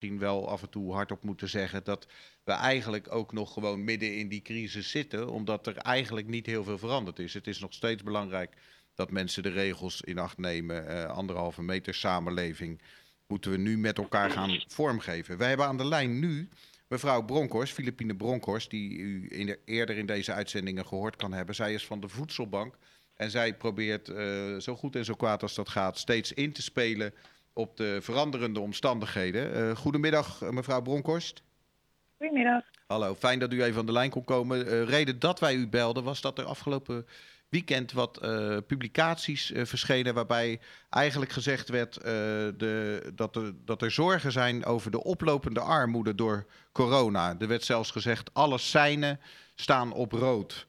misschien wel af en toe hardop moeten zeggen dat we eigenlijk ook nog gewoon midden in die crisis zitten, omdat er eigenlijk niet heel veel veranderd is. Het is nog steeds belangrijk dat mensen de regels in acht nemen. Uh, anderhalve meter samenleving moeten we nu met elkaar gaan vormgeven. Wij hebben aan de lijn nu mevrouw Bronkhorst, Filipine Bronkhorst, die u in de, eerder in deze uitzendingen gehoord kan hebben. Zij is van de Voedselbank en zij probeert uh, zo goed en zo kwaad als dat gaat steeds in te spelen op de veranderende omstandigheden. Uh, goedemiddag, mevrouw Bronkhorst. Goedemiddag. Hallo, fijn dat u even aan de lijn kon komen. Uh, reden dat wij u belden was dat er afgelopen weekend wat uh, publicaties uh, verschenen waarbij eigenlijk gezegd werd uh, de, dat, er, dat er zorgen zijn over de oplopende armoede door corona. Er werd zelfs gezegd alle seinen staan op rood.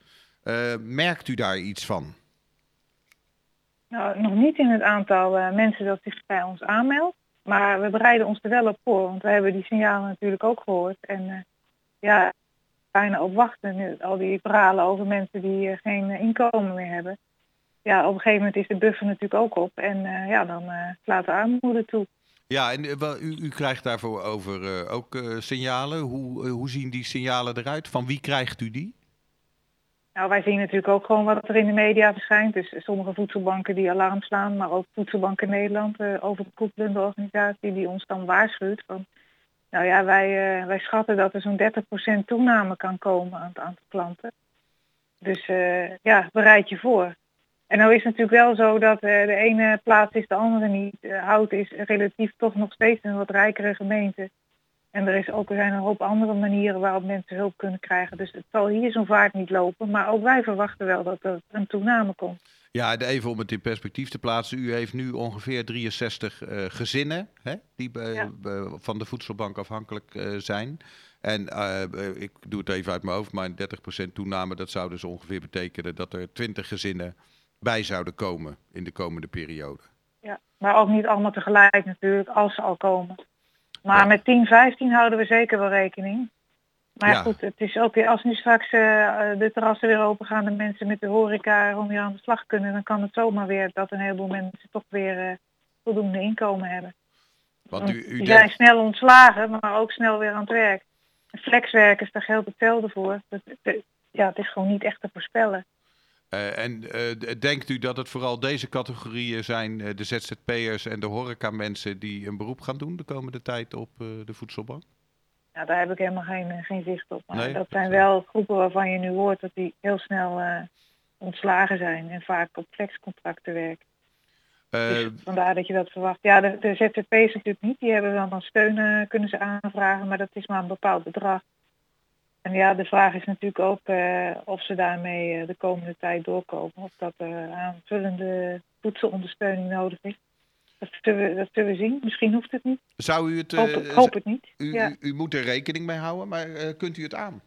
merkt u daar iets van? Nou, nog niet in het aantal mensen dat zich bij ons aanmeldt. Maar we bereiden ons er wel op voor, want we hebben die signalen natuurlijk ook gehoord. En ja, bijna op wachten. Nu, al die verhalen over mensen die uh, geen uh, inkomen meer hebben. Ja, op een gegeven moment is de buffer natuurlijk ook op. En uh, ja, dan slaat de armoede toe. Ja, en u, u, krijgt daarvoor over ook signalen. Hoe, hoe zien die signalen eruit? Van wie krijgt u die? Nou, wij zien natuurlijk ook gewoon wat er in de media verschijnt. Dus sommige voedselbanken die alarm slaan, maar ook Voedselbanken Nederland, overkoepelende organisatie, die ons dan waarschuwt van nou ja, wij, uh, wij schatten dat er zo'n 30% toename kan komen aan het aantal klanten. Dus uh, ja, bereid je voor. En nou is het natuurlijk wel zo dat uh, de ene plaats is de andere niet. Hout is relatief toch nog steeds een wat rijkere gemeente. En er, is ook, er zijn een hoop andere manieren waarop mensen hulp kunnen krijgen. Dus het zal hier zo'n vaart niet lopen. Maar ook wij verwachten wel dat er een toename komt. Ja, even om het in perspectief te plaatsen. U heeft nu ongeveer 63 uh, gezinnen hè, die ja. van de voedselbank afhankelijk uh, zijn. En uh, ik doe het even uit mijn hoofd, maar een 30% toename, dat zou dus ongeveer betekenen dat er 20 gezinnen bij zouden komen in de komende periode. Ja, maar ook niet allemaal tegelijk natuurlijk, als ze al komen. Maar met 10, 15 houden we zeker wel rekening. Maar ja. goed, het is ook weer, als nu straks uh, de terrassen weer open gaan, de mensen met de horeca om weer aan de slag kunnen, dan kan het zomaar weer dat een heleboel mensen toch weer uh, voldoende inkomen hebben. Want u, u die denkt... zijn snel ontslagen, maar ook snel weer aan het werk. Flexwerkers, daar geldt hetzelfde voor. Dat, ja, het is gewoon niet echt te voorspellen. Uh, en denkt u dat het vooral deze categorieën zijn, de ZZP'ers en de horeca-mensen, die een beroep gaan doen de komende tijd op de voedselbank? Nou, daar heb ik helemaal geen, geen zicht op. Maar nee, dat zijn wel groepen waarvan je nu hoort dat die heel snel ontslagen zijn en vaak op flexcontracten werken. Dus vandaar dat je dat verwacht. Ja, de, de ZZP's natuurlijk niet. Die hebben wel dan steun kunnen ze aanvragen, maar dat is maar een bepaald bedrag. En ja, de vraag is natuurlijk ook uh, of ze daarmee de komende tijd doorkomen. Of dat er aanvullende voedselondersteuning nodig is. Dat zullen, we, dat zullen we zien. Misschien hoeft het niet. Zou u het... Hoop, uh, hoop het niet. U, ja. u, u, moet er rekening mee houden, maar uh, kunt u het aan?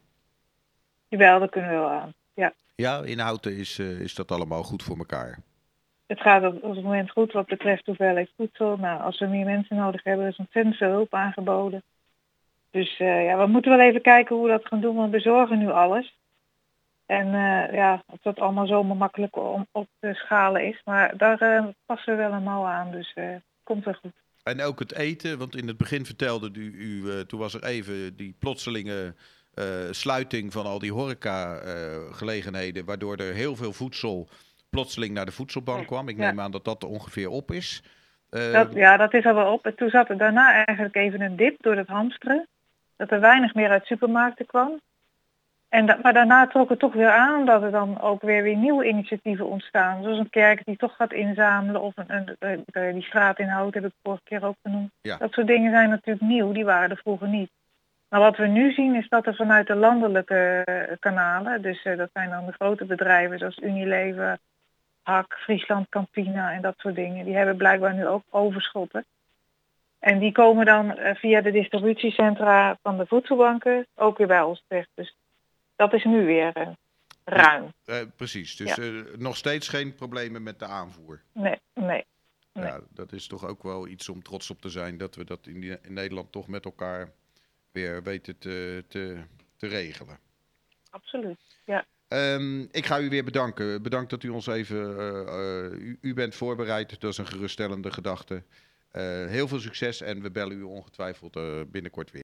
Jawel, dat kunnen we wel aan. Ja, ja in Houten is, uh, is dat allemaal goed voor elkaar. Het gaat op, op het moment goed wat betreft hoeveelheid voedsel. Nou, als we meer mensen nodig hebben, is ontzettend veel hulp aangeboden. Dus ja, we moeten wel even kijken hoe we dat gaan doen, want we bezorgen nu alles. En uh, ja, of dat allemaal zomaar makkelijk om op te schalen is. Maar daar uh, passen we wel een mouw aan, dus komt wel goed. En ook het eten, want in het begin vertelde u, u toen was er even die plotselinge sluiting van al die horeca-gelegenheden, waardoor er heel veel voedsel plotseling naar de voedselbank kwam. Ik neem ja. aan dat dat ongeveer op is. Dat, ja, dat is al wel op. En toen zat er daarna eigenlijk even een dip door het hamsteren. Dat er weinig meer uit supermarkten kwam. En maar daarna trok het toch weer aan dat er dan ook weer, weer nieuwe initiatieven ontstaan. Zoals een kerk die toch gaat inzamelen of een, een, een die straatinhoud heb ik vorige keer ook genoemd. Ja. Dat soort dingen zijn natuurlijk nieuw, die waren er vroeger niet. Maar wat we nu zien is dat er vanuit de landelijke uh, kanalen, dus uh, dat zijn dan de grote bedrijven zoals Unilever, Hak, Friesland, Campina en dat soort dingen, die hebben blijkbaar nu ook overschotten. En die komen dan uh, via de distributiecentra van de voedselbanken ook weer bij ons terecht. Dus dat is nu weer uh, ruim. Uh, precies, dus ja. uh, nog steeds geen problemen met de aanvoer. Nee, nee, nee. Ja, dat is toch ook wel iets om trots op te zijn dat we dat in, die, in Nederland toch met elkaar weer weten te, te, te regelen. Absoluut, ja. Um, ik ga u weer bedanken. Bedankt dat u ons even. U, u, bent voorbereid, dat is een geruststellende gedachte. Heel veel succes en we bellen u ongetwijfeld binnenkort weer.